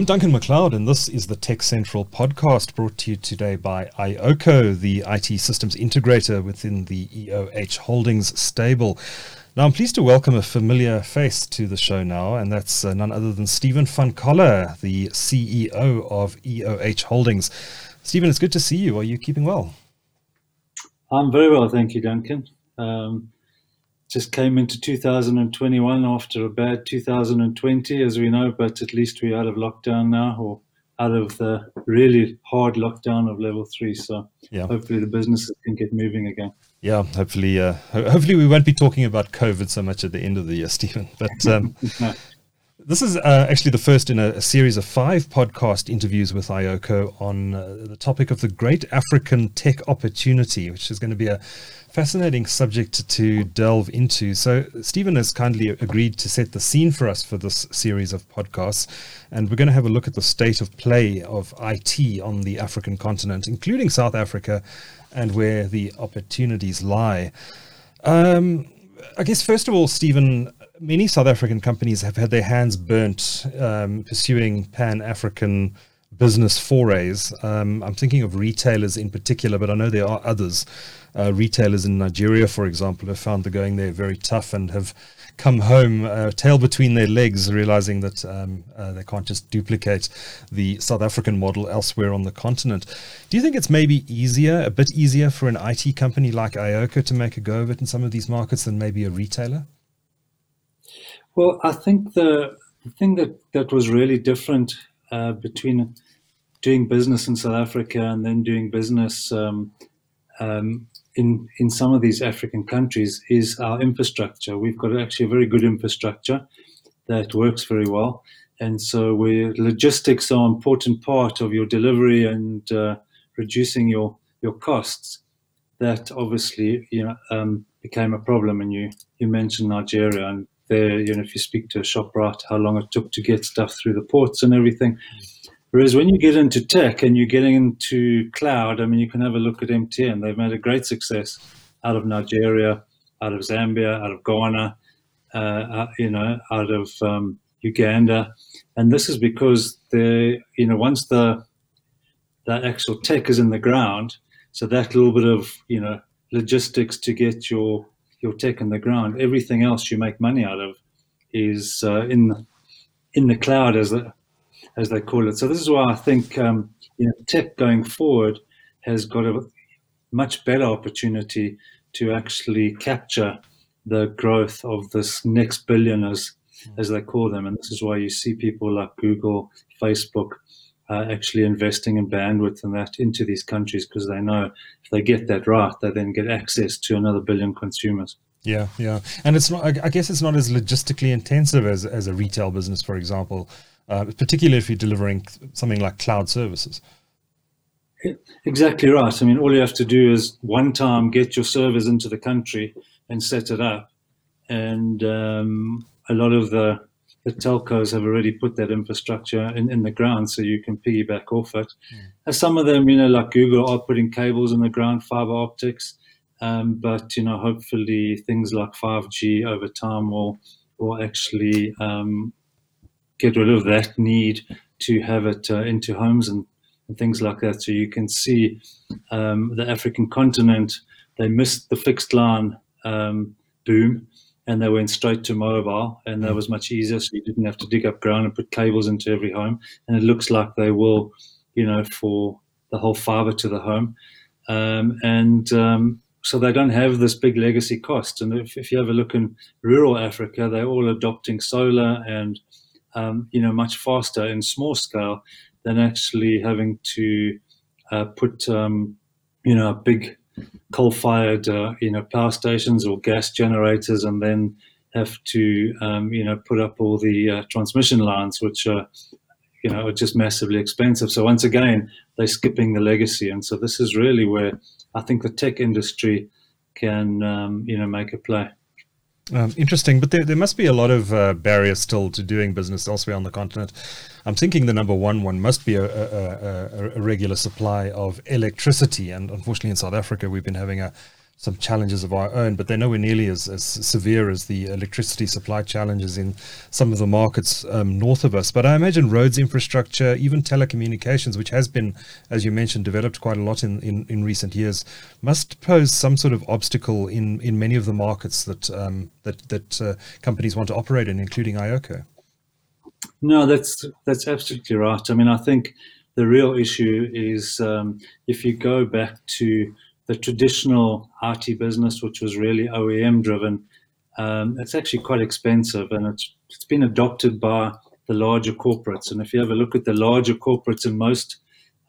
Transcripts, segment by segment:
I'm Duncan McLeod, and this is the TechCentral podcast brought to you today by iOCO, the IT systems integrator within the EOH Holdings stable. Now, I'm pleased to welcome a familiar face to the show now, and that's uh, none other than Stephen van Coller, the CEO of EOH Holdings. Stephen, it's good to see you. Are you keeping well? I'm very well, thank you, Duncan. Um, just came into 2021 after a bad 2020, as we know, but at least we're out of lockdown now, or out of the really hard lockdown of level three. So yeah. hopefully the businesses can get moving again. Yeah, hopefully, uh, hopefully we won't be talking about COVID so much at the end of the year, Stephen. But um, no. This is uh, actually the first in a, a, series of five podcast interviews with iOCO on uh, the topic of the great African tech opportunity, which is going to be a fascinating subject to delve into. So, Stephen has kindly agreed to set the scene for us for this series of podcasts, and we're going to have a look at the state of play of IT on the African continent, including South Africa, and where the opportunities lie. Um, I guess, first of all, Stephen, many South African companies have had their hands burnt um, pursuing pan African business forays. Um, I'm thinking of retailers in particular, but I know there are others. Uh, retailers in Nigeria, for example, have found the going there very tough and have come home uh, tail between their legs, realizing that um, uh, they can't just duplicate the South African model elsewhere on the continent. Do you think it's maybe easier, a bit easier for an IT company like iOCO to make a go of it in some of these markets than maybe a retailer? Well, I think the, thing that, that was really different uh, between doing business in South Africa and then doing business um, um, in in some of these African countries is our infrastructure. We've got actually a very good infrastructure that works very well, and so we logistics are an important part of your delivery and uh, reducing your your costs. That obviously you know um, became a problem, and you you mentioned Nigeria and there you know if you speak to a Shoprite, how long it took to get stuff through the ports and everything. Whereas when you get into tech and you're getting into cloud, I mean, you can have a look at MTN. They've made a great success out of Nigeria, out of Zambia, out of Ghana, uh, uh, you know, out of um, Uganda, and this is because they, you know, once the that actual tech is in the ground, so that little bit of you know logistics to get your your tech in the ground, everything else you make money out of is uh, in the, in the cloud as a as they call it. So this is why I think um, you know, tech going forward has got a much better opportunity to actually capture the growth of this next billion, as, as they call them. And this is why you see people like Google, Facebook, uh, actually investing in bandwidth and that into these countries because they know if they get that right, they then get access to another billion consumers. Yeah, yeah, and it's not. I guess it's not as logistically intensive as as a retail business, for example uh, particularly if you're delivering something like cloud services. Exactly right. I mean, all you have to do is one time get your servers into the country and set it up. And um, a lot of the, the telcos have already put that infrastructure in, in the ground so you can piggyback off it. Mm. Some of them, you know, like Google are putting cables in the ground, fiber optics. Um, but, you know, hopefully things like 5G over time will, will actually um, get rid of that need to have it uh, into homes and, and, things like that. So you can see um, the African continent, they missed the fixed line um, boom and they went straight to mobile and that mm. was much easier. So you didn't have to dig up ground and put cables into every home. And it looks like they will, you know, for the whole fiber to the home. Um, and um, so they don't have this big legacy cost. And if, if you have a look in rural Africa, they're all adopting solar and um, you know, much faster in small scale than actually having to uh, put, um, you know, a big coal-fired, uh, you know, power stations or gas generators, and then have to, um, you know, put up all the uh, transmission lines, which are, you know, are just massively expensive. So once again, they're skipping the legacy, and so this is really where I think the tech industry can, um, you know, make a play. Um, interesting, but there, there must be a lot of uh, barriers still to doing business elsewhere on the continent. I'm thinking the number one one must be a, a, a, a regular supply of electricity, and unfortunately in South Africa we've been having a some challenges of our own, but they're nowhere nearly as, as severe as the electricity supply challenges in some of the markets um, north of us. But I imagine roads infrastructure, even telecommunications, which has been, as you mentioned, developed quite a lot in, in, in recent years, must pose some sort of obstacle in, in many of the markets that um, that that uh, companies want to operate in, including iOCO. No, that's that's absolutely right. I mean, I think the real issue is um, if you go back to the traditional IT business, which was really OEM driven, um, it's actually quite expensive and it's, it's been adopted by the larger corporates. And if you have a look at the larger corporates in most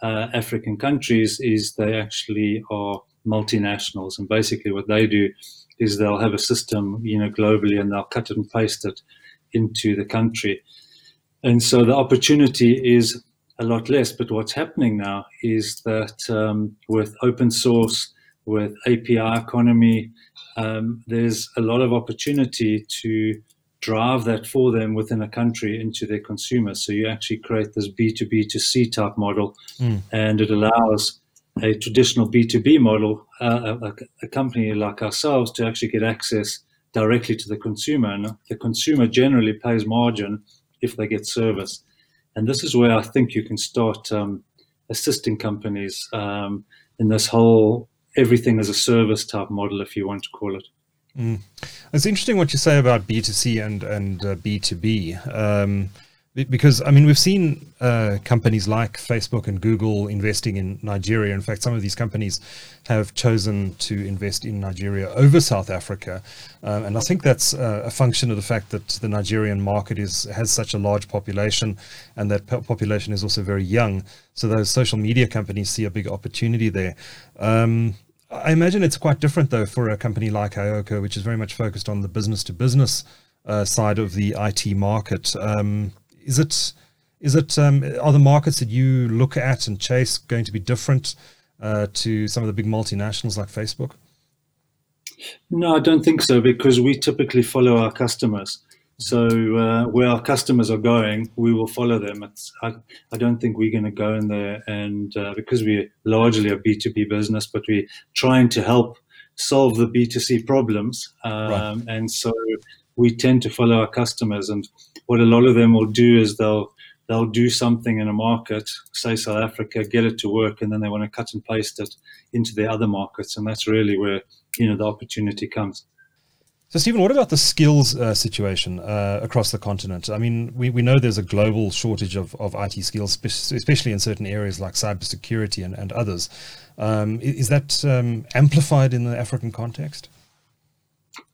uh, African countries, is they actually are multinationals, and basically what they do is they'll have a system, you know, globally, and they'll cut and paste it into the country. And so the opportunity is a lot less. But what's happening now is that um, with open source, with API economy, um, there's a lot of opportunity to drive that for them within a country into their consumers. So you actually create this B2B to C type model, mm. and it allows a traditional B2B model, uh, a, a, company like ourselves, to actually get access directly to the consumer. And the consumer generally pays margin if they get service. And this is where I think you can start um, assisting companies um, in this whole everything as a service type model, if you want to call it. Mm. It's interesting what you say about B2C and, and uh, B2B. Um, because I mean we've seen uh, companies like Facebook and Google investing in Nigeria. In fact, some of these companies have chosen to invest in Nigeria over South Africa, um, and I think that's uh, a function of the fact that the Nigerian market is has such a large population, and that population is also very young. So those social media companies see a big opportunity there. Um, I imagine it's quite different though for a company like iOCO, which is very much focused on the business to business side of the IT market. Um, is it is it um, are the markets that you look at and chase going to be different uh, to some of the big multinationals like Facebook? No, I don't think so because we typically follow our customers. So uh, where our customers are going, we will follow them. It's, I, I don't think we're going to go in there and uh, because we're largely a B2B business, but we're trying to help solve the B2C problems. Um, right. And so we tend to follow our customers. And what a lot of them will do is they'll they'll do something in a market, say South Africa, get it to work, and then they want to cut and paste it into their other markets, and that's really where you know the opportunity comes. So, Stephen, what about the skills uh, situation uh, across the continent? I mean, we, we know there's a global shortage of, of IT skills, especially in certain areas like cybersecurity and, and others. Um, is that um, amplified in the African context?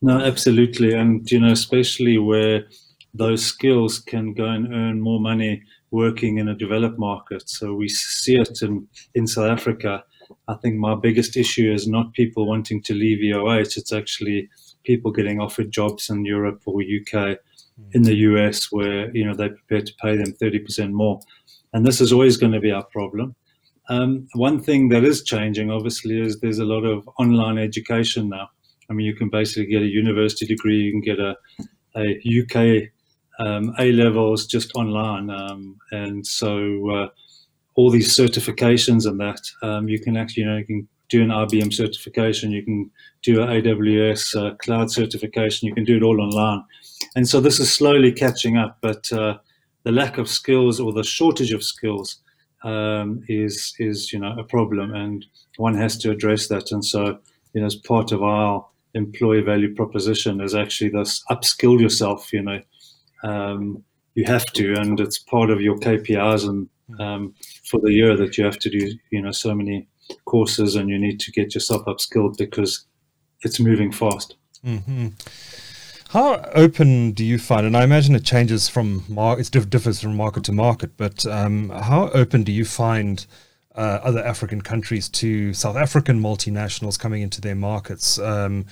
No, absolutely. And, you know, especially where those skills can go and earn more money working in a developed market. So we see it in, in South Africa. I think my biggest issue is not people wanting to leave EOH, it's actually people getting offered jobs in Europe or UK, in the US, where you know they're prepared to pay them 30% more. And this is always going to be our problem. Um, one thing that is changing, obviously, is there's a lot of online education now. I mean, you can basically get a university degree, you can get a, a UK um, A levels just online, um, and so uh, all these certifications and that um, you can actually, you know, you can do an IBM certification, you can do an AWS uh, cloud certification, you can do it all online, and so this is slowly catching up. But uh, the lack of skills or the shortage of skills um, is is you know a problem, and one has to address that. And so you know, as part of our employee value proposition is actually this upskill yourself. You know, um, you have to, and it's part of your KPIs and um, for the year that you have to do. You know, so many courses, and you need to get yourself upskilled because it's moving fast. Mm-hmm. How open do you find, and I imagine it changes from mar- it differs from market to market, but um, how open do you find uh, other African countries to South African multinationals coming into their markets? Um,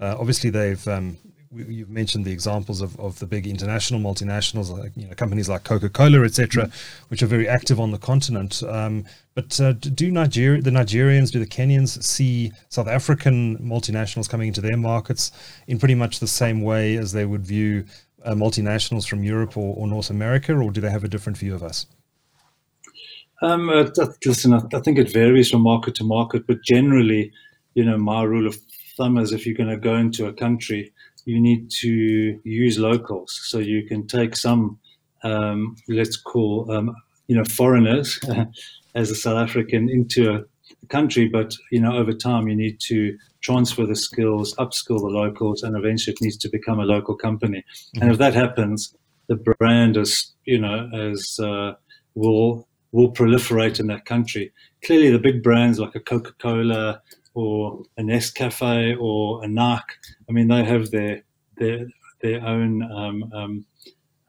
uh, obviously, they've um, you've mentioned the examples of, of the big international multinationals, like you know companies like Coca Cola, etc., which are very active on the continent. Um, but uh, do Nigeria, the Nigerians, do the Kenyans see South African multinationals coming into their markets in pretty much the same way as they would view uh, multinationals from Europe or, or, North America, or do they have a different view of us? Um, uh, listen, I, I think it varies from market to market, but generally you know, my rule of thumb is if you're going to go into a country, you need to use locals. So you can take some, um, let's call, um, you know, foreigners as a South African into a country, but you know, over time you need to transfer the skills, upskill the locals, and eventually it needs to become a local company. Mm-hmm. And if that happens, the brand is, you know, as uh, will will proliferate in that country. Clearly, the big brands like a Coca Cola or a Nescafe or a Nike, I mean, they have their their their own um, um,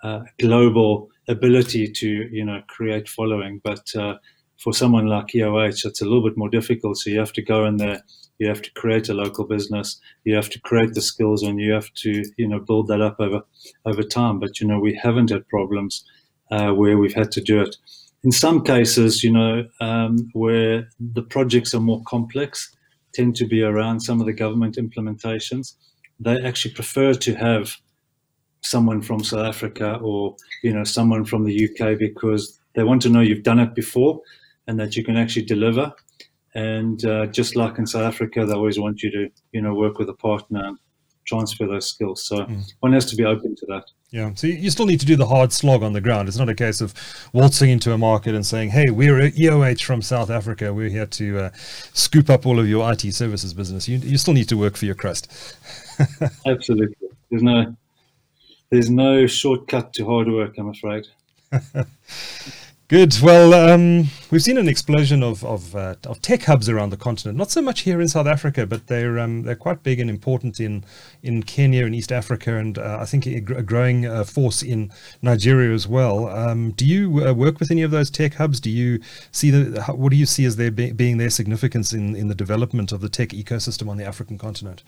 uh, global ability to you know create following, but uh, for someone like EOH, it's a little bit more difficult. So you have to go in there, you have to create a local business, you have to create the skills, and you have to you know build that up over over time. But you know we haven't had problems uh, where we've had to do it. In some cases, you know, um, where the projects are more complex, tend to be around some of the government implementations. They actually prefer to have someone from South Africa or you know someone from the UK because they want to know you've done it before and that you can actually deliver. And uh, just like in South Africa, they always want you to, you know, work with a partner and transfer those skills. So mm. one has to be open to that. Yeah. So you still need to do the hard slog on the ground. It's not a case of waltzing into a market and saying, "Hey, we're EOH from South Africa. We're here to uh, scoop up all of your IT services business." You you still need to work for your crust. Absolutely. There's no there's no shortcut to hard work. I'm afraid. Good. Well, um, we've seen an explosion of of, uh, of, tech hubs around the continent. Not so much here in South Africa, but they're um, they're quite big and important in in Kenya and East Africa, and uh, I think a, growing uh, force in Nigeria as well. Um, do you uh, work with any of those tech hubs? Do you see the what do you see as their be, being their significance in in the development of the tech ecosystem on the African continent?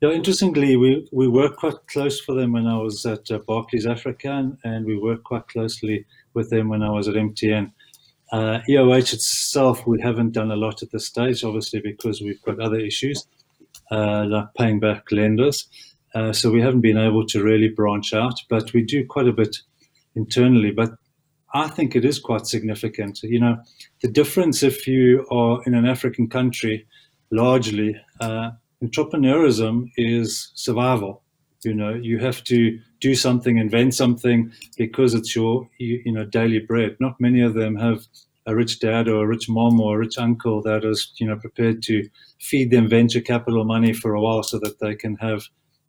Yeah, interestingly, we, we quite close for them when I was at uh, Barclays Africa, and, and we worked quite closely with them when I was at MTN. Uh, EOH itself, we haven't done a lot at this stage, obviously, because we've got other issues uh, like paying back lenders. Uh, so we haven't been able to really branch out, but we do quite a bit internally. But I think it is quite significant. You know, the difference if you are in an African country, largely, uh, entrepreneurism is survival. You know, you have to do something, invent something because it's your you, you know daily bread. Not many of them have a rich dad or a rich mom or a rich uncle that is you know prepared to feed them venture capital money for a while so that they can have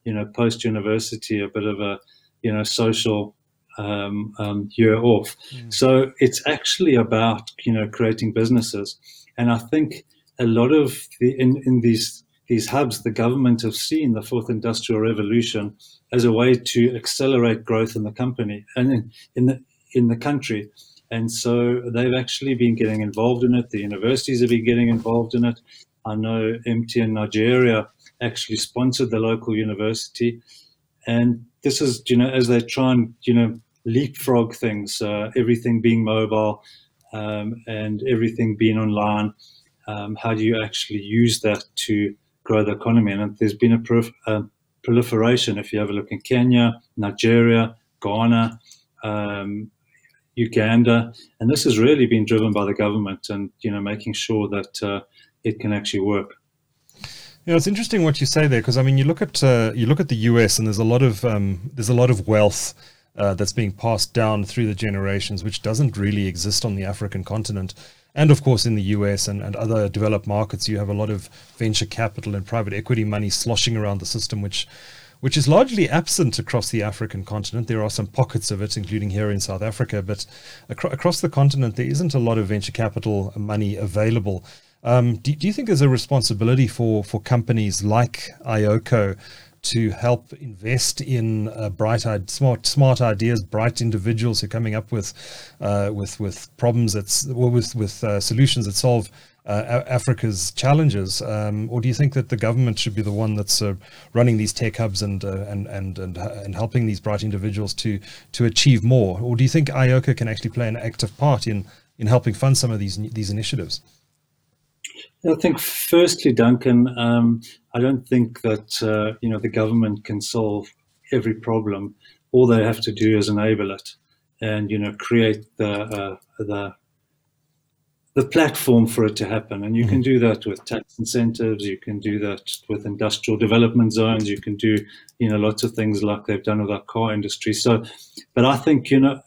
you know post university a bit of a you know social um, um, year off. Mm. So it's actually about you know creating businesses, and I think a lot of the in, in these these hubs, the government have seen the fourth industrial revolution as a way to accelerate growth in the company and in, in the in the country. And so they've actually been getting involved in it. The universities have been getting involved in it. I know MTN Nigeria actually sponsored the local university. And this is, you know, as they try and, you know, leapfrog things, uh, everything being mobile um, and everything being online. Um, how do you actually use that to grow the economy. And there's been a uh, proliferation. If you have a look in Kenya, Nigeria, Ghana, um, Uganda, and this has really been driven by the government and you know making sure that uh, it can actually work. Yeah, it's interesting what you say there because I mean you look at uh, you look at the US and there's a lot of um, there's a lot of wealth uh, that's being passed down through the generations, which doesn't really exist on the African continent. And of course, in the US and, and other developed markets, you have a lot of venture capital and private equity money sloshing around the system, which which is largely absent across the African continent. There are some pockets of it, including here in South Africa, but acro- across the continent, there isn't a lot of venture capital money available. Um, do, do, you think there's a responsibility for, for companies like iOCO to help invest in uh, bright, smart, smart ideas, bright individuals who are coming up with, uh, with, with problems that's with with uh, solutions that solve uh, Africa's challenges, um, or do you think that the government should be the one that's uh, running these tech hubs and, uh, and and and and helping these bright individuals to to achieve more, or do you think iOCO can actually play an active part in in helping fund some of these these initiatives? I think, firstly, Duncan, um, I don't think that uh, you know the government can solve every problem. All they have to do is enable it, and you know create the uh, the the platform for it to happen. And you mm-hmm. can do that with tax incentives. You can do that with industrial development zones. You can do, you know, lots of things like they've done with our car industry. So, but I think, you know,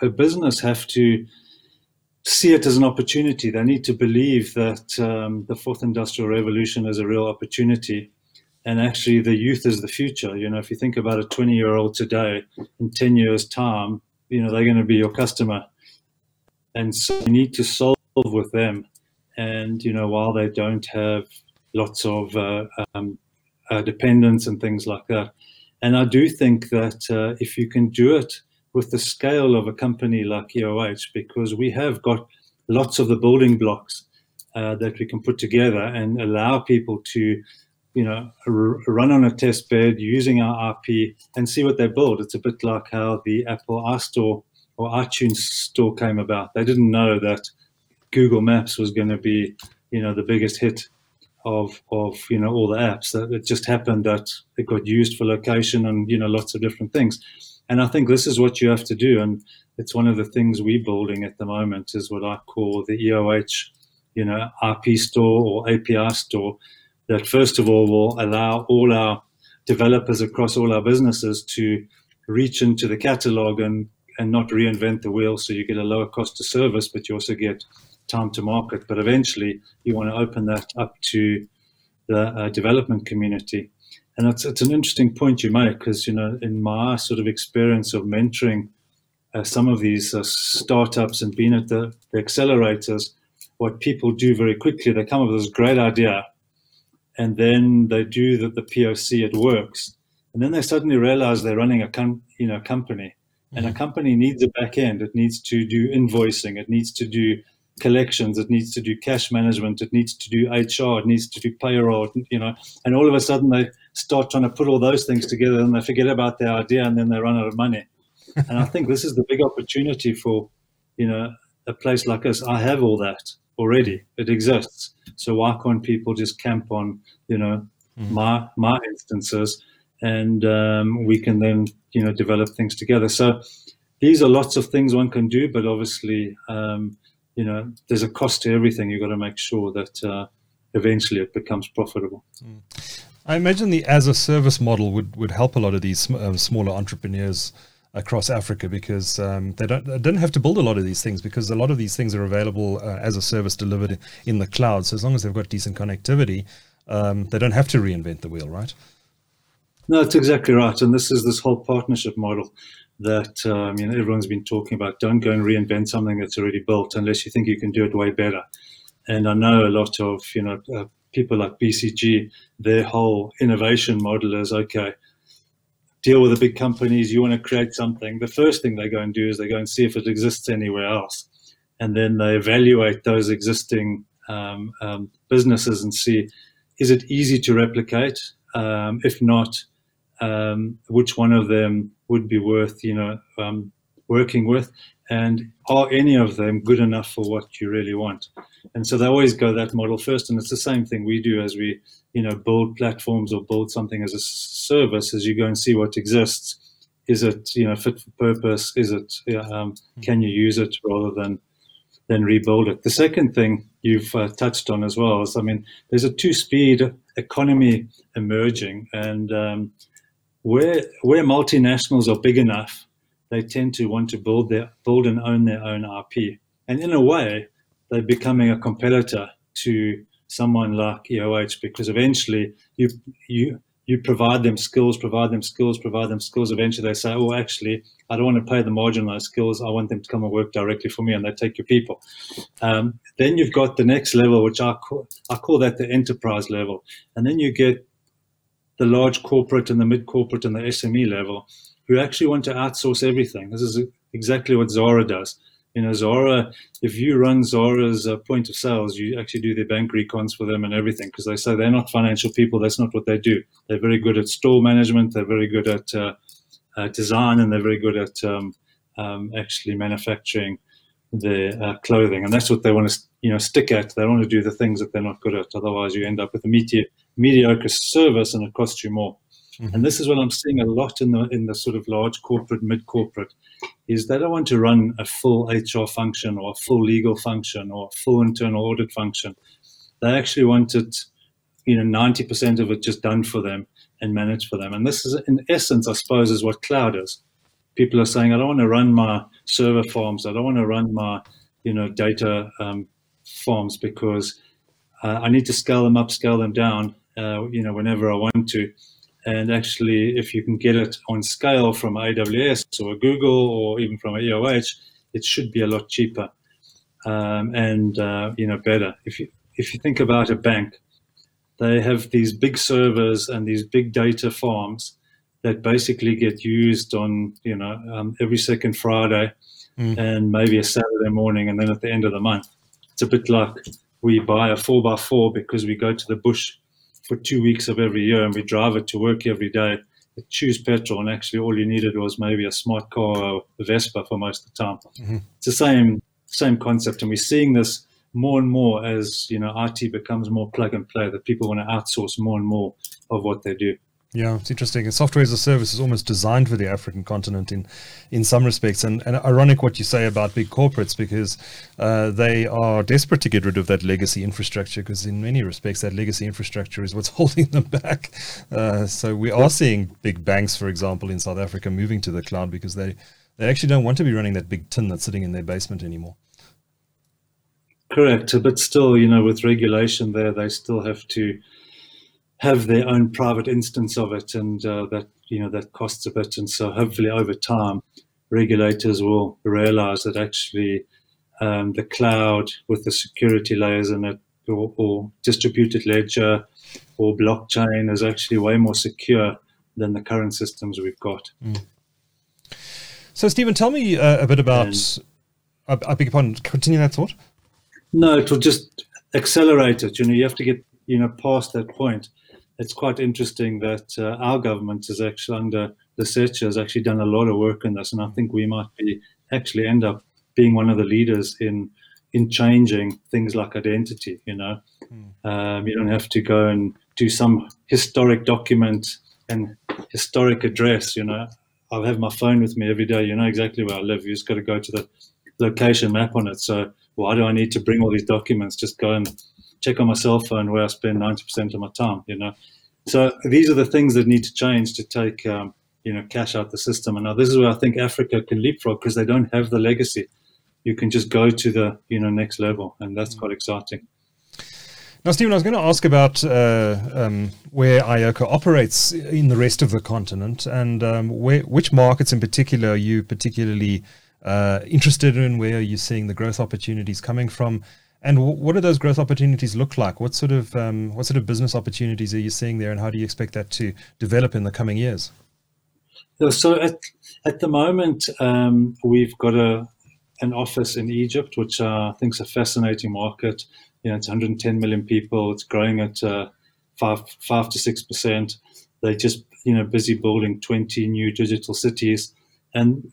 a, a business have to see it as an opportunity. They need to believe that um, the fourth industrial revolution is a real opportunity. And actually, the youth is the future. You know, if you think about a 20 year old today, in 10 years' time, you know, they're going to be your customer. And so you need to solve with them. And you know, while they don't have lots of uh, um, uh, dependents and things like that, and I do think that uh, if you can do it with the scale of a company like EOH, because we have got lots of the building blocks uh, that we can put together and allow people to you know, r- run on a test bed using our IP and see what they build. It's a bit like how the Apple iStore or iTunes store came about. They didn't know that Google Maps was going to be, you know, the biggest hit of of you know all the apps. That it just happened that it got used for location and you know lots of different things. And I think this is what you have to do, and it's one of the things we're building at the moment is what I call the EOH, you know, IP store or API store. That first of all will allow all our developers across all our businesses to reach into the catalog and and not reinvent the wheel so you get a lower cost of service but you also get time to market. But eventually, you want to open that up to the uh, development community. And it's, it's an interesting point you make because, you know, in my sort of experience of mentoring uh, some of these uh, startups and being at the, the accelerators, what people do very quickly, they come up with this great idea and then they do the, the POC, it works. And then they suddenly realize they're running a com- you know, company. And a mm-hmm. company needs a back end. It needs to do invoicing. It needs to do collections, it needs to do cash management, it needs to do HR, it needs to do payroll, you know, and all of a sudden they start trying to put all those things together and they forget about their idea and then they run out of money. and I think this is the big opportunity for, you know, a place like us. I have all that already. It exists. So why can't people just camp on, you know, mm-hmm. my my instances and um, we can then, you know, develop things together. So these are lots of things one can do, but obviously um, you know, there's a cost to everything. You've got to make sure that uh, eventually it becomes profitable. Mm. I imagine the as a service model would, would help a lot of these uh, smaller entrepreneurs across Africa because um, they don't they don't have to build a lot of these things because a lot of these things are available uh, as a service delivered in the cloud. So as long as they've got decent connectivity, um, they don't have to reinvent the wheel, right? No, that's exactly right. And this is this whole partnership model that um, you know everyone's been talking about. Don't go and reinvent something that's already built unless you think you can do it way better. And I know a lot of you know uh, people like BCG, their whole innovation model is okay. Deal with the big companies. You want to create something. The first thing they go and do is they go and see if it exists anywhere else, and then they evaluate those existing um, um, businesses and see is it easy to replicate. Um, if not, um, which one of them would be worth, you know, um, working with, and are any of them good enough for what you really want? And so they always go that model first, and it's the same thing we do as we, you know, build platforms or build something as a service. As you go and see what exists, is it, you know, fit for purpose? Is it, um, can you use it rather than than rebuild it? The second thing you've uh, touched on as well is, I mean, there's a two-speed economy emerging, and um, where where multinationals are big enough, they tend to want to build their build and own their own IP, and in a way, they're becoming a competitor to someone like EOH because eventually you you you provide them skills, provide them skills, provide them skills. Eventually, they say, "Oh, actually, I don't want to pay the marginalized skills. I want them to come and work directly for me," and they take your people. Um, then you've got the next level, which I call, I call that the enterprise level, and then you get the large corporate and the mid corporate and the SME level who actually want to outsource everything. This is exactly what Zara does. You know, Zara, if you run Zara's uh, point of sales, you actually do their bank recons for them and everything because they say they're not financial people. That's not what they do. They're very good at store management. They're very good at uh, uh, design and they're very good at um, um, actually manufacturing their uh, clothing. And that's what they want to, you know, stick at. They want to do the things that they're not good at. Otherwise, you end up with a meteor mediocre service and it costs you more. Mm-hmm. And this is what I'm seeing a lot in the in the sort of large corporate, mid corporate, is they don't want to run a full HR function or a full legal function or a full internal audit function. They actually want it, you know, 90% of it just done for them and managed for them. And this is, in essence, I suppose, is what cloud is. People are saying, I don't want to run my server farms. I don't want to run my, you know, data um, farms because uh, I need to scale them up, scale them down, uh, you know, whenever I want to. And actually, if you can get it on scale from AWS or Google or even from EOH, it should be a lot cheaper um, and uh, you know better. If you if you think about a bank, they have these big servers and these big data farms that basically get used on you know um, every second Friday mm. and maybe a Saturday morning, and then at the end of the month. It's a bit like we buy a four by four because we go to the bush for two weeks of every year and we drive it to work every day. It chews petrol, and actually all you needed was maybe a smart car or a Vespa for most of the time. Mm-hmm. It's the same same concept, and we're seeing this more and more as you know IT becomes more plug and play. That people want to outsource more and more of what they do. Yeah, it's interesting. And software as a service is almost designed for the African continent in, in some respects. And, and ironic what you say about big corporates because uh, they are desperate to get rid of that legacy infrastructure because in many respects that legacy infrastructure is what's holding them back. Uh, so we are seeing big banks, for example, in South Africa moving to the cloud because they, they actually don't want to be running that big tin that's sitting in their basement anymore. Correct. But still, you know, with regulation there, they still have to – have their own private instance of it, and uh, that you know that costs a bit. And so hopefully over time, regulators will realize that actually um, the cloud with the security layers in it, or, or, distributed ledger, or blockchain is actually way more secure than the current systems we've got. Mm. So, Stephen, tell me uh, a bit about. I, I beg your pardon. Continue that thought. No, it will just accelerate it. You know, you have to get you know past that point it's quite interesting that uh, our government is actually under the Lesetja has actually done a lot of work in this, and I think we might be actually end up being one of the leaders in in changing things like identity. You know, mm. um, you don't have to go and do some historic document and historic address. You know, I have my phone with me every day. You know exactly where I live. You just got to go to the location map on it. So why do I need to bring all these documents? Just go and check on my cell phone where I spend 90% of my time, you know. So these are the things that need to change to take, um, you know, cash out the system. And now this is where I think Africa can leapfrog because they don't have the legacy. You can just go to the, you know, next level. And that's quite exciting. Now, Stephen, I was going to ask about uh, um, where iOCO operates in the rest of the continent and um, where, which markets in particular are you particularly uh, interested in? Where are you seeing the growth opportunities coming from? And w- what do those growth opportunities look like? What sort of um, what sort of business opportunities are you seeing there, and how do you expect that to develop in the coming years? So at at the moment, um, we've got a an office in Egypt, which uh, I think is a fascinating market. You know, it's 110 million people. It's growing at uh, five five to six percent. They're just you know busy building 20 new digital cities, and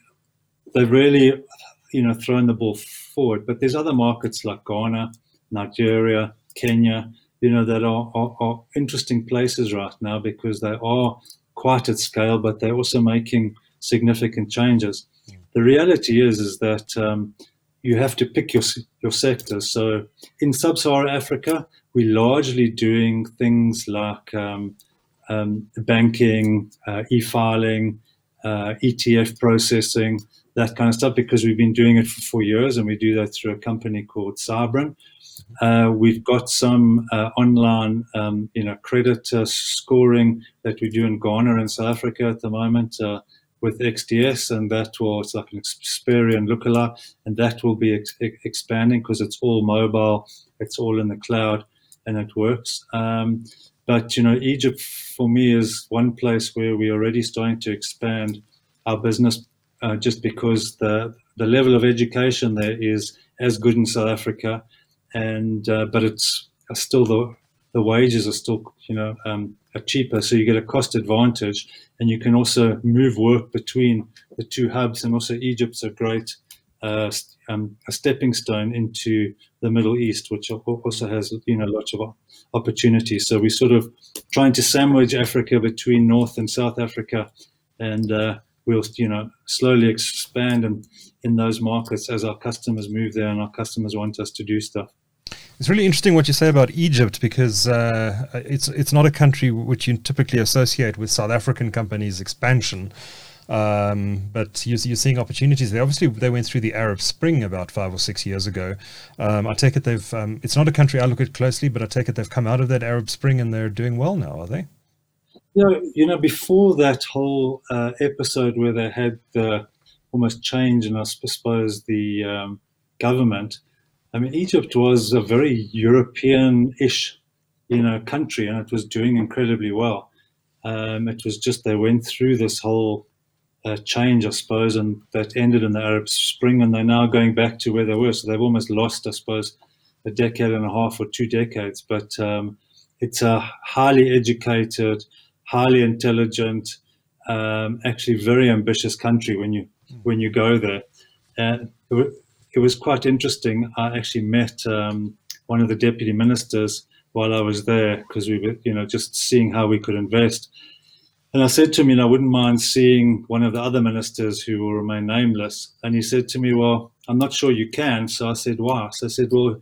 they've really you know thrown the ball forward. But there's other markets like Ghana, Nigeria, Kenya, you know, that are, are, are interesting places right now because they are quite at scale, but they're also making significant changes. Mm. The reality is is that um, you have to pick your your sectors. So in sub-Saharan Africa, we're largely doing things like um, um, banking, uh, e-filing, uh, ETF processing, that kind of stuff because we've been doing it for four years and we do that through a company called Sybrin. Uh, we've got some uh, online, um, you know, credit uh, scoring that we do in Ghana and South Africa at the moment uh, with XDS, and that will it's like an Experian lookalike, and that will be ex- expanding because it's all mobile, it's all in the cloud, and it works. Um, but you know, Egypt for me is one place where we're already starting to expand our business uh, just because the the level of education there is as good in South Africa, and uh, but it's still the the wages are still you know um, are cheaper, so you get a cost advantage, and you can also move work between the two hubs. And also, Egypt's a great uh, um, a stepping stone into the Middle East, which also has you know lots of opportunities. So we're sort of trying to sandwich Africa between North and South Africa, and uh, we'll you know slowly expand and in those markets as our customers move there and our customers want us to do stuff. It's really interesting what you say about Egypt because uh, it's it's not a country which you typically associate with South African companies' expansion. Um, but you're, you're, seeing opportunities there. Obviously, they went through the Arab Spring about five or six years ago. Um, I take it they've. Um, it's not a country I look at closely, but I take it they've come out of that Arab Spring and they're doing well now. Are they? Yeah, you know, before that whole uh, episode where they had the almost change and I suppose, the um, government. I mean, Egypt was a very European-ish, you know, country, and it was doing incredibly well. Um, it was just they went through this whole uh, change, I suppose, and that ended in the Arab Spring, and they're now going back to where they were. So they've almost lost, I suppose, a decade and a half or two decades. But um, it's a highly educated, highly intelligent, um, actually very ambitious country when you when you go there. And it, it was quite interesting. I actually met um, one of the deputy ministers while I was there because we were, you know, just seeing how we could invest. And I said to him, you know, I wouldn't mind seeing one of the other ministers who will remain nameless. And he said to me, well, I'm not sure you can. So I said, why? So I said, well,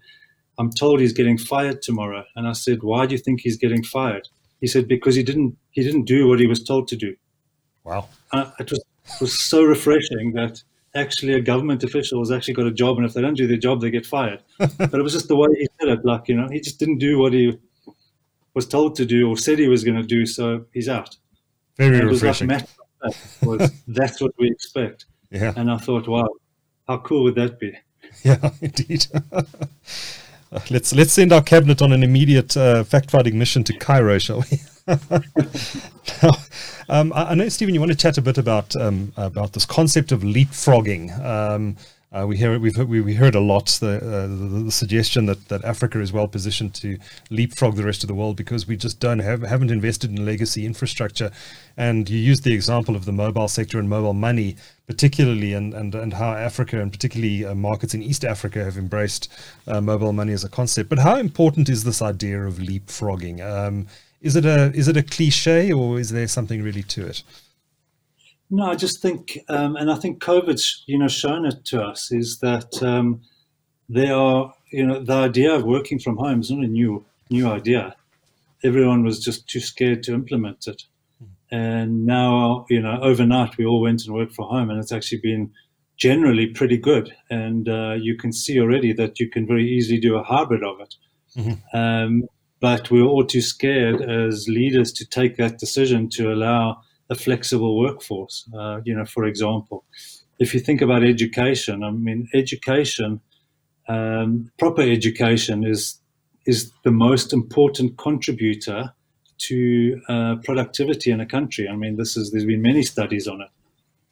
I'm told he's getting fired tomorrow. And I said, why do you think he's getting fired? He said, because he didn't he didn't do what he was told to do. Wow. Uh, it was it was so refreshing that actually a government official has actually got a job, and if they don't do their job, they get fired. but it was just the way he said it, like you know, he just didn't do what he was told to do or said he was going to do, so he's out. Very refreshing. Like was, that's what we expect. Yeah. And I thought, wow, how cool would that be? Yeah, indeed. let's let's send our cabinet on an immediate uh, fact-finding mission to Cairo, shall we? um, I, I, know, Stephen, you want to chat a bit about um, about this concept of leapfrogging. Um, uh, we hear we've heard, we, heard a lot the, uh, the, the suggestion that, that Africa is well positioned to leapfrog the rest of the world because we just don't have haven't invested in legacy infrastructure. And you used the example of the mobile sector and mobile money, particularly, and and, and how Africa and particularly uh, markets in East Africa have embraced uh, mobile money as a concept. But how important is this idea of leapfrogging? Um, is it a is it a cliche or is there something really to it? No, I just think, um, and I think COVID's you know shown it to us is that um, there are you know the idea of working from home is not a new new idea. Everyone was just too scared to implement it, and now you know overnight we all went and worked from home, and it's actually been generally pretty good. And uh, you can see already that you can very easily do a hybrid of it. Mm-hmm. Um, but we are all too scared as leaders to take that decision to allow a flexible workforce. Uh, you know, for example, if you think about education, I mean, education, um, proper education is is the most important contributor to uh, productivity in a country. I mean, this is there's been many studies on it,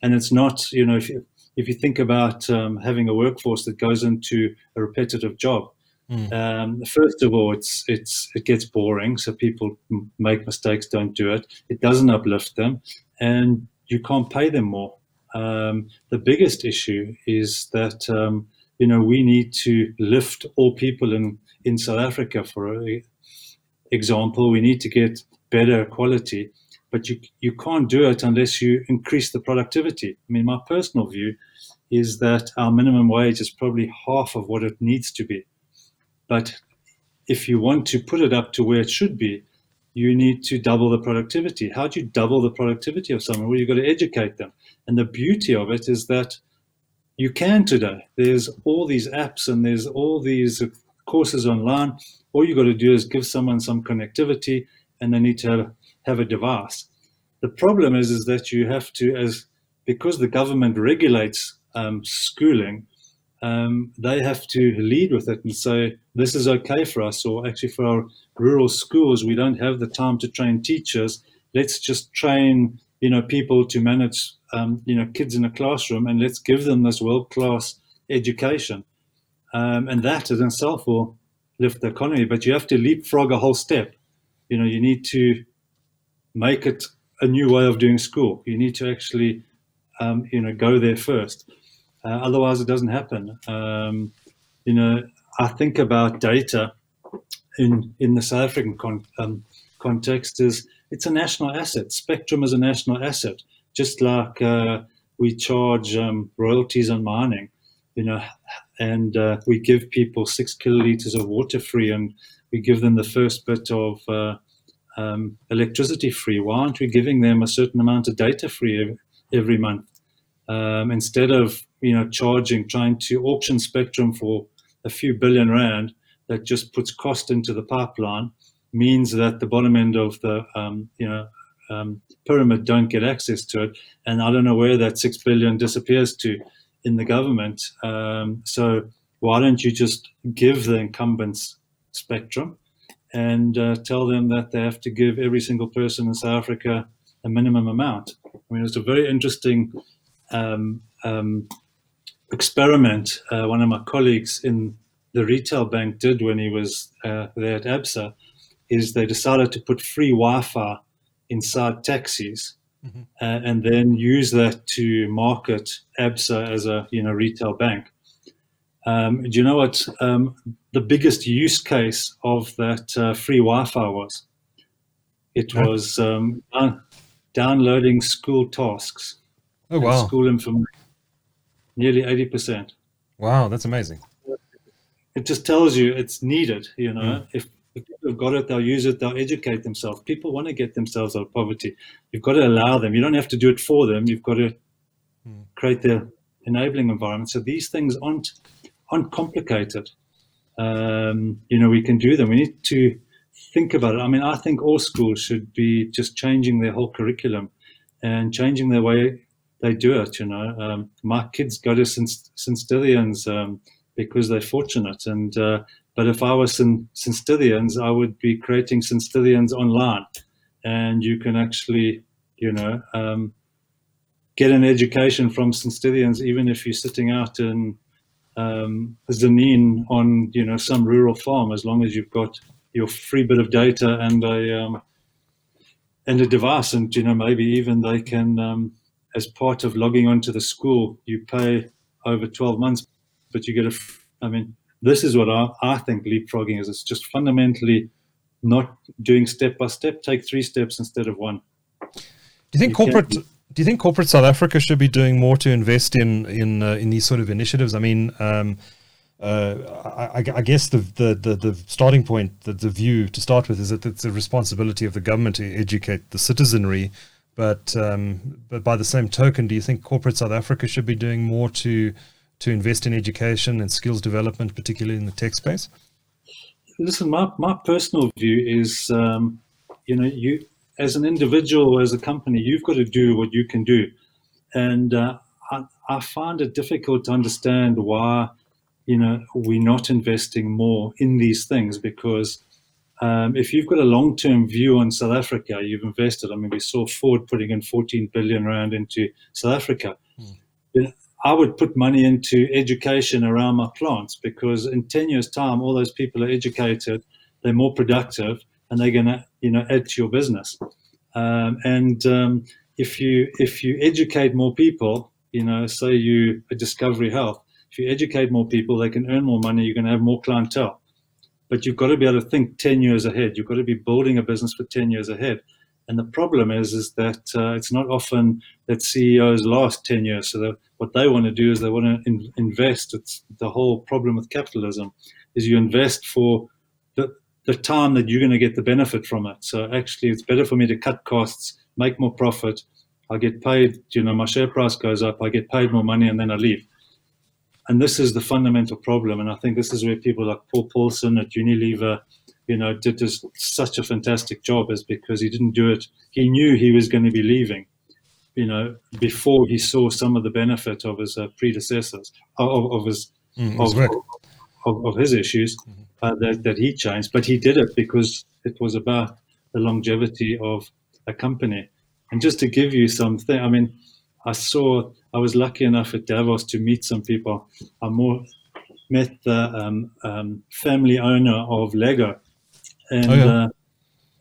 and it's not you know if you, if you think about um, having a workforce that goes into a repetitive job, Mm. Um, first of all, it's it's it gets boring, so people make mistakes, don't do it. It doesn't uplift them, and you can't pay them more. Um, the biggest issue is that um, you know we need to lift all people in in South Africa. For example, we need to get better quality, but you you can't do it unless you increase the productivity. I mean, my personal view is that our minimum wage is probably half of what it needs to be but if you want to put it up to where it should be, you need to double the productivity. How do you double the productivity of someone? Well, you've got to educate them. And the beauty of it is that you can today. There's all these apps and there's all these courses online. All you've got to do is give someone some connectivity and they need to have, have a device. The problem is, is that you have to, as because the government regulates um, schooling, um, they have to lead with it and say, this is okay for us, or actually for our rural schools, we don't have the time to train teachers. Let's just train, you know, people to manage, um, you know, kids in a classroom, and let's give them this world-class education. Um, and that in itself will lift the economy. But you have to leapfrog a whole step. You know, you need to make it a new way of doing school. You need to actually, um, you know, go there first. Uh, otherwise, it doesn't happen. Um, you know, I think about data in in the South African con- um, context is it's a national asset. Spectrum is a national asset, just like uh, we charge um, royalties on mining. You know, and uh, we give people six kiloliters of water free, and we give them the first bit of uh, um, electricity free. Why aren't we giving them a certain amount of data free every, every month um, instead of you know charging, trying to auction spectrum for a few billion rand that just puts cost into the pipeline, means that the bottom end of the um, you know um, pyramid don't get access to it, and I don't know where that six billion disappears to in the government. Um, so why don't you just give the incumbents spectrum and uh, tell them that they have to give every single person in South Africa a minimum amount? I mean, it's a very interesting um, um, experiment uh, one of my colleagues in the retail bank did when he was uh, there at ABSA is they decided to put free Wi-Fi inside taxis mm-hmm. uh, and then use that to market ABSA as a you know retail bank. Um, do you know what um, the biggest use case of that uh, free Wi-Fi was? It was um, downloading school tasks. Oh wow! School information. Nearly eighty percent. Wow, that's amazing. It just tells you it's needed. You know, mm. if people have got it, they'll use it, they'll educate themselves. People want to get themselves out of poverty. You've got to allow them. You don't have to do it for them. You've got to mm. create the enabling environment. So these things aren't aren't complicated. Um, you know, we can do them. We need to think about it. I mean, I think all schools should be just changing their whole curriculum and changing their way they do it. You know, um, my kids go to St. Um, because they're fortunate, and uh, but if I was St. Stithians, I would be creating St. Online, and you can actually, you know, um, get an education from St. Even if you're sitting out in um, Zanin on, you know, some rural farm, as long as you've got your free bit of data and a um, and a device, and you know, maybe even they can, um, as part of logging onto the school, you pay over 12 months, but you get a, I mean this is what I, I think leapfrogging is. It's just fundamentally not doing step by step. Take three steps instead of one. Do you think you corporate? Do you think corporate South Africa should be doing more to invest in in uh, in these sort of initiatives? I mean, um, uh, I, I, guess the, the, the, the, starting point, the, the view to start with, is that it's a responsibility of the government to educate the citizenry. But um, but by the same token, do you think corporate South Africa should be doing more to to invest in education and skills development, particularly in the tech space? Listen, my, my personal view is, um, you know, you as an individual, as a company, you've got to do what you can do, and uh, I, I find it difficult to understand why, you know, we're not investing more in these things because. Um, if you've got a long-term view on South Africa, you've invested. I mean, we saw Ford putting in 14 billion rand into South Africa. Mm. I would put money into education around my plants because in 10 years' time, all those people are educated, they're more productive, and they're going to, you know, add to your business. Um, and um, if you if you educate more people, you know, say you a Discovery Health, if you educate more people, they can earn more money. You're going to have more clientele. But you've got to be able to think 10 years ahead. You've got to be building a business for 10 years ahead. And the problem is, is that uh, it's not often that CEOs last 10 years. So what they want to do is they want to in, invest. It's the whole problem with capitalism is you invest for the, the time that you're going to get the benefit from it. So actually, it's better for me to cut costs, make more profit. I get paid, you know, my share price goes up, I get paid more money, and then I leave. And this is the fundamental problem. And I think this is where people like Paul Polman at Unilever you know, did just such a fantastic job is because he didn't do it. He knew he was going to be leaving, you know, before he saw some of the benefit of his uh, predecessors, of, of his mm, of, of, of, his issues mm-hmm. uh, that, that he changed. But he did it because it was about the longevity of a company. And just to give you something, I mean, I saw, I was lucky enough at Davos to meet some people. I more met the um, um, family owner of Lego and oh, yeah. uh,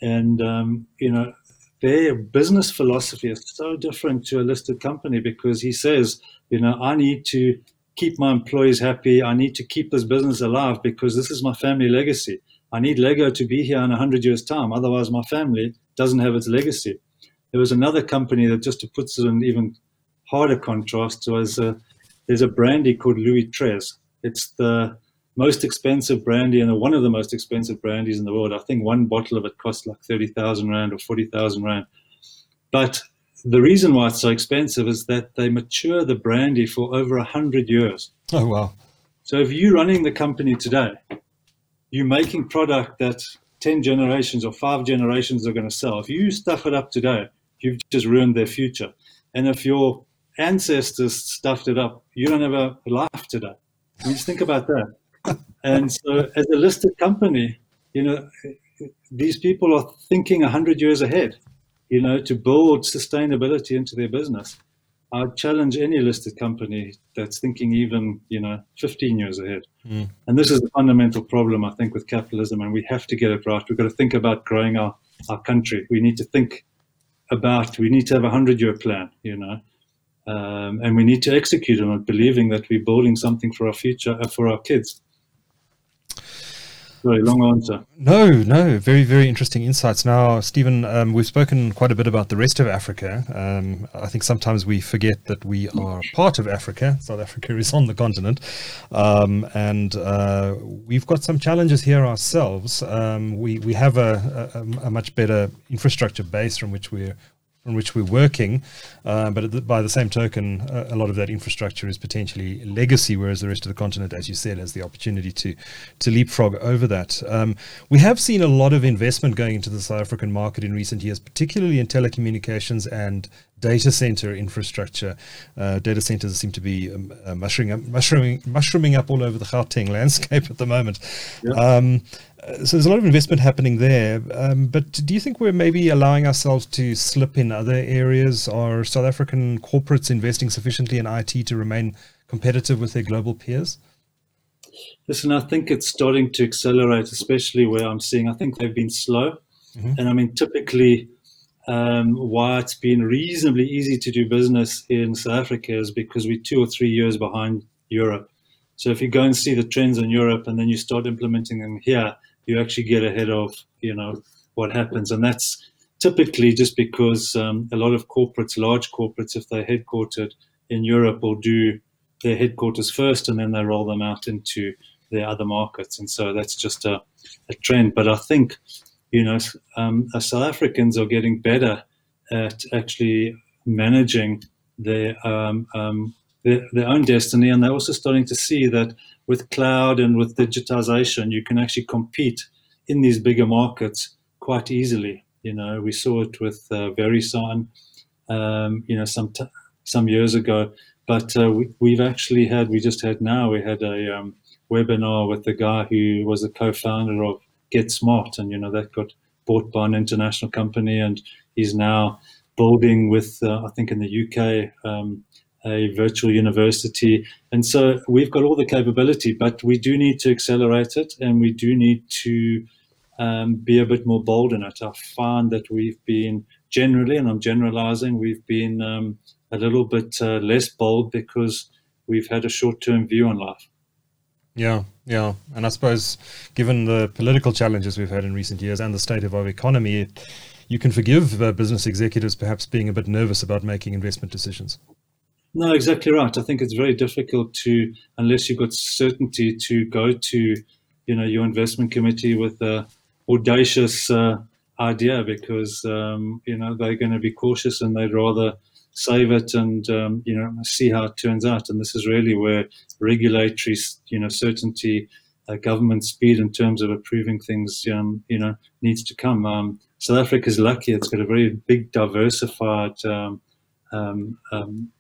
and um, you know their business philosophy is so different to a listed company because he says, you know, I need to keep my employees happy. I need to keep this business alive because this is my family legacy. I need Lego to be here in 100 years' time. Otherwise, my family doesn't have its legacy. There was another company that, just to put it in even harder contrast, was uh, there's a brandy called Louis XIII. It's the most expensive brandy and one of the most expensive brandies in the world. I think one bottle of it costs like 30,000 Rand or 40,000 Rand. But the reason why it's so expensive is that they mature the brandy for over 100 years. Oh, wow. So if you're running the company today, you're making product that 10 generations or five generations are going to sell. If you stuff it up today, you've just ruined their future. And if your ancestors stuffed it up, you don't have a life today. You just think about that. And so, as a listed company, you know, these people are thinking 100 years ahead you know, to build sustainability into their business. I challenge any listed company that's thinking even, you know, 15 years ahead. Mm. And this is the fundamental problem, I think, with capitalism, and we have to get it right. We've got to think about growing our, our country. We need to think about, we need to have a 100 year plan, you know, um, and we need to execute on it, believing that we're building something for our future, uh, for our kids. Very long answer. No, no, very, very interesting insights. Now, Stephen, um, we've spoken quite a bit about the rest of Africa. Um, I think sometimes we forget that we are part of Africa. South Africa is on the continent, um, and uh, we've got some challenges here ourselves. Um, we we have a, a, a much better infrastructure base from which we're on which we're working. Uh, but the, by the same token, uh, a lot of that infrastructure is potentially legacy, whereas the rest of the continent, as you said, has the opportunity to to leapfrog over that. Um, we have seen a lot of investment going into the South African market in recent years, particularly in telecommunications and data center infrastructure. Uh, data centers seem to be um, uh, mushrooming, up, mushrooming, mushrooming up all over the Gauteng landscape at the moment. Um, so there's a lot of investment happening there. Um, but do you think we're maybe allowing ourselves to slip in other areas? Are South African corporates investing sufficiently in IT to remain competitive with their global peers? Listen, I think it's starting to accelerate, especially where I'm seeing. I think they've been slow, mm-hmm. and I mean, typically, um, why it's been reasonably easy to do business in South Africa is because we're two or three years behind Europe. So if you go and see the trends in Europe and then you start implementing them here, you actually get ahead of you know what happens, and that's typically just because um, a lot of corporates, large corporates, if they're headquartered in Europe, will do their headquarters first, and then they roll them out into their other markets, and so that's just a, a trend. But I think you know um, South Africans are getting better at actually managing their, um, um, their their own destiny, and they're also starting to see that with cloud and with digitization, you can actually compete in these bigger markets quite easily. You know, we saw it with uh, VeriSign, um, you know, some t- some years ago. But uh, we, have actually had, we just had now, we had a um, webinar with the guy who was the co-founder of Get Smart, and you know that got bought by an international company, and he's now building with, uh, I think, in the UK, um, a virtual university. And so we've got all the capability, but we do need to accelerate it and we do need to um, be a bit more bold in it. I find that we've been generally, and I'm generalizing, we've been um, a little bit uh, less bold because we've had a short term view on life. Yeah, yeah. And I suppose, given the political challenges we've had in recent years and the state of our economy, you can forgive uh, business executives perhaps being a bit nervous about making investment decisions. No, exactly right. I think it's very difficult to, unless you've got certainty, to go to, you know, your investment committee with a audacious uh, idea because um, you know they're going to be cautious and they'd rather save it and um, you know see how it turns out. And this is really where regulatory, you know, certainty, uh, government speed in terms of approving things, um, you know, needs to come. Um, South Africa is lucky; it's got a very big, diversified um, um, um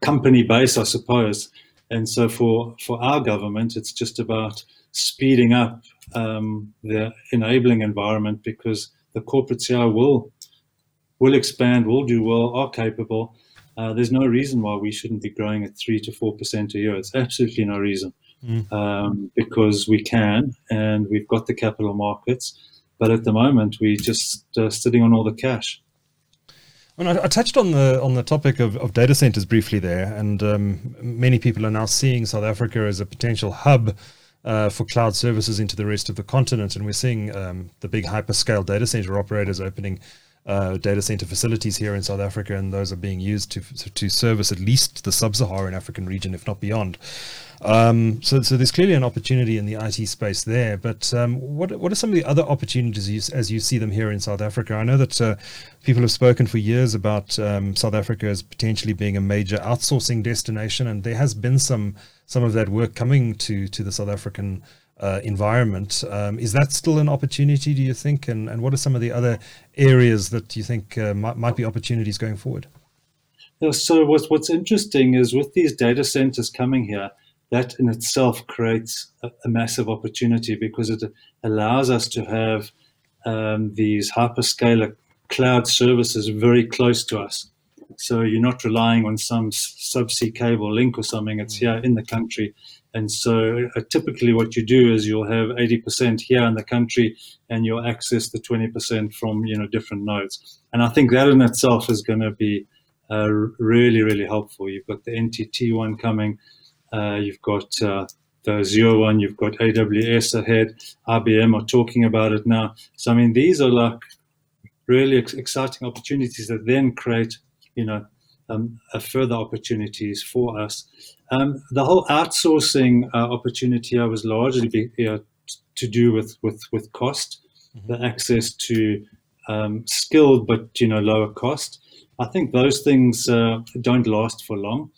company base, I suppose. And so for, for our government, it's just about speeding up the enabling environment because the corporates here will will expand, will do well, are capable. Uh, there's no reason why we shouldn't be growing at three to four percent a year. It's absolutely no reason mm. um, because we can, and we've got the capital markets. But at the moment, we're just uh, sitting on all the cash. I, I, touched on the on the topic of, of data centers briefly there, and um, many people are now seeing South Africa as a potential hub uh, for cloud services into the rest of the continent, and we're seeing um, the big hyperscale data center operators opening uh, data center facilities here in South Africa, and those are being used to to service at least the sub-Saharan African region, if not beyond. Um, so, so there's clearly an opportunity in the IT space there. But um, what what are some of the other opportunities you, as you see them here in South Africa? I know that uh, people have spoken for years about um, South Africa as potentially being a major outsourcing destination, and there has been some some of that work coming to to the South African uh, environment. Um, is that still an opportunity, do you think? And, and what are some of the other areas that you think uh, might, might be opportunities going forward? So what's, what's interesting is with these data centers coming here, that in itself creates a, a massive opportunity because it allows us to have um, these hyperscaler cloud services very close to us. So you're not relying on some subsea cable link or something. It's here in the country. And so uh, typically what you do is you'll have 80% here in the country and you'll access the 20% from, you know, different nodes. And I think that in itself is going to be uh, really, really helpful. You've got the NTT one coming. Uh, you've got uh, the Azure one. You've got AWS ahead. IBM are talking about it now. So, I mean, these are like really ex- exciting opportunities that then create, you know, um, further opportunities for us. Um, the whole outsourcing uh, opportunity I was largely be, you know, to do with with with cost, mm-hmm. the access to um, skilled but you know lower cost. I think those things uh, don't last for long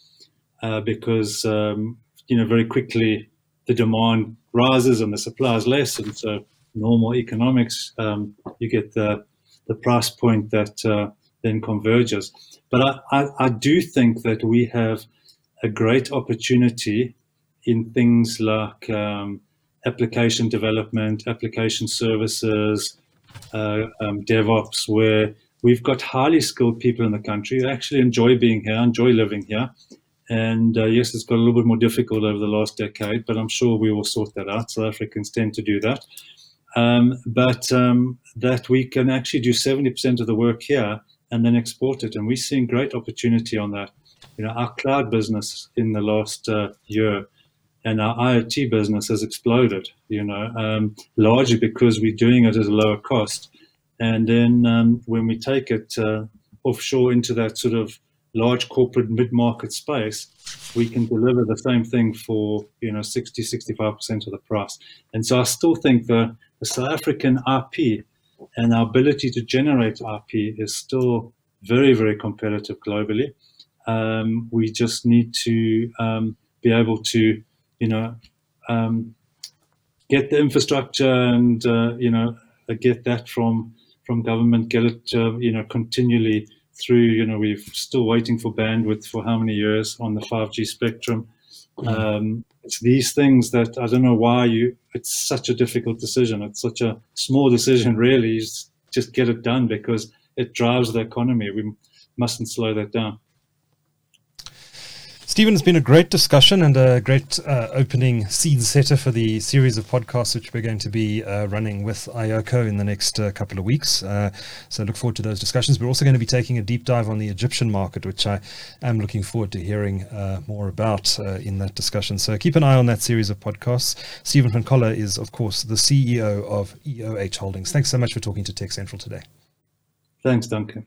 uh, because um, you know very quickly the demand rises and the supply is less, and so normal economics um, you get the the price point that uh, then converges. But I, I, I do think that we have a great opportunity in things like um, application development, application services, uh, um, DevOps, where we've got highly skilled people in the country who actually enjoy being here, enjoy living here. And uh, yes, it's got a little bit more difficult over the last decade, but I'm sure we will sort that out. South Africans tend to do that. Um, but um, that we can actually do 70% of the work here and then export it. And we're seeing great opportunity on that. You know, our cloud business in the last uh, year and our IoT business has exploded, you know, um, largely because we're doing it at a lower cost. And then um, when we take it uh, offshore into that sort of large corporate mid-market space, we can deliver the same thing for, you know, 60, 65% of the price. And so I still think the, the South African IP and our ability to generate IP is still very, very competitive globally. Um, we just need to um, be able to, you know, um, get the infrastructure and uh, you know get that from from government, get it uh, you know continually through. You know, we're still waiting for bandwidth for how many years on the 5G spectrum. Mm. it's these things that I don't know why you. It's such a difficult decision. It's such a small decision, really. Just, just get it done because it drives the economy. We mustn't slow that down. Stephen, it's been a great discussion and a great uh, opening seed setter for the series of podcasts which we're going to be uh, running with iOCO in the next uh, couple of weeks. Uh, so look forward to those discussions. We're also going to be taking a deep dive on the Egyptian market, which I am looking forward to hearing uh, more about uh, in that discussion. So keep an eye on that series of podcasts. Stephen van Coller is, of course, the CEO of EOH Holdings. Thanks so much for talking to TechCentral today. Thanks, Duncan.